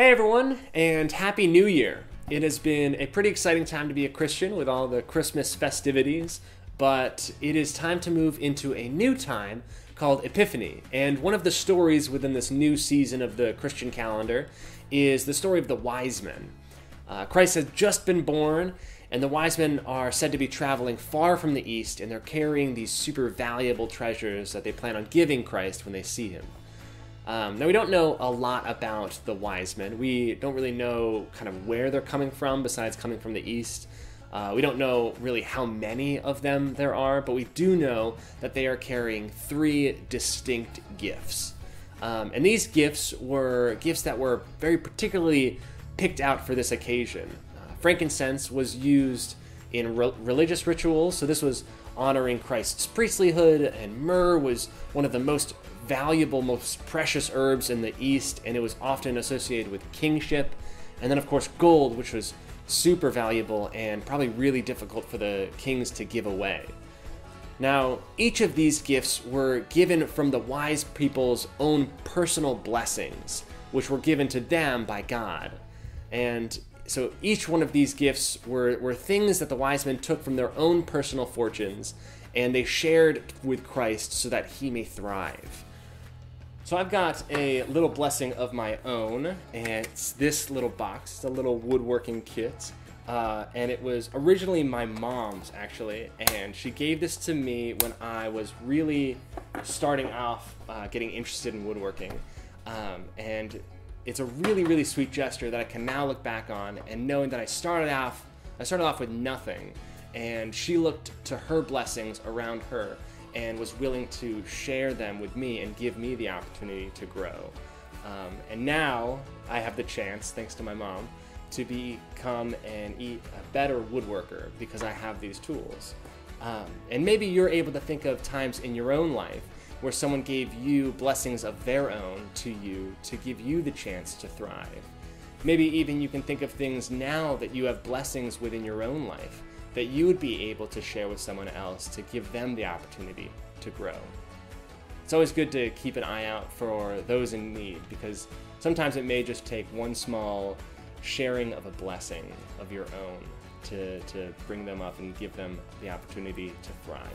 Hey everyone, and Happy New Year! It has been a pretty exciting time to be a Christian with all the Christmas festivities, but it is time to move into a new time called Epiphany. And one of the stories within this new season of the Christian calendar is the story of the wise men. Uh, Christ has just been born, and the wise men are said to be traveling far from the east, and they're carrying these super valuable treasures that they plan on giving Christ when they see him. Um, now, we don't know a lot about the wise men. We don't really know kind of where they're coming from, besides coming from the east. Uh, we don't know really how many of them there are, but we do know that they are carrying three distinct gifts. Um, and these gifts were gifts that were very particularly picked out for this occasion. Uh, frankincense was used in re- religious rituals, so this was honoring Christ's priestlyhood, and myrrh was one of the most valuable, most precious herbs in the East, and it was often associated with kingship. And then, of course, gold, which was super valuable and probably really difficult for the kings to give away. Now, each of these gifts were given from the wise people's own personal blessings, which were given to them by God. And so each one of these gifts were, were things that the wise men took from their own personal fortunes and they shared with Christ so that he may thrive. So I've got a little blessing of my own, and it's this little box. It's a little woodworking kit. Uh, and it was originally my mom's actually, and she gave this to me when I was really starting off uh, getting interested in woodworking. Um, and it's a really, really sweet gesture that I can now look back on, and knowing that I started off, I started off with nothing, and she looked to her blessings around her and was willing to share them with me and give me the opportunity to grow. Um, and now I have the chance, thanks to my mom, to become an a better woodworker because I have these tools. Um, and maybe you're able to think of times in your own life where someone gave you blessings of their own to you to give you the chance to thrive. Maybe even you can think of things now that you have blessings within your own life that you would be able to share with someone else to give them the opportunity to grow. It's always good to keep an eye out for those in need because sometimes it may just take one small sharing of a blessing of your own to, to bring them up and give them the opportunity to thrive.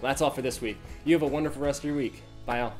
Well, that's all for this week. You have a wonderful rest of your week. Bye all.